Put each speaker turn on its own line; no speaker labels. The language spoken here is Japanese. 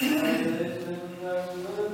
全然違うもの。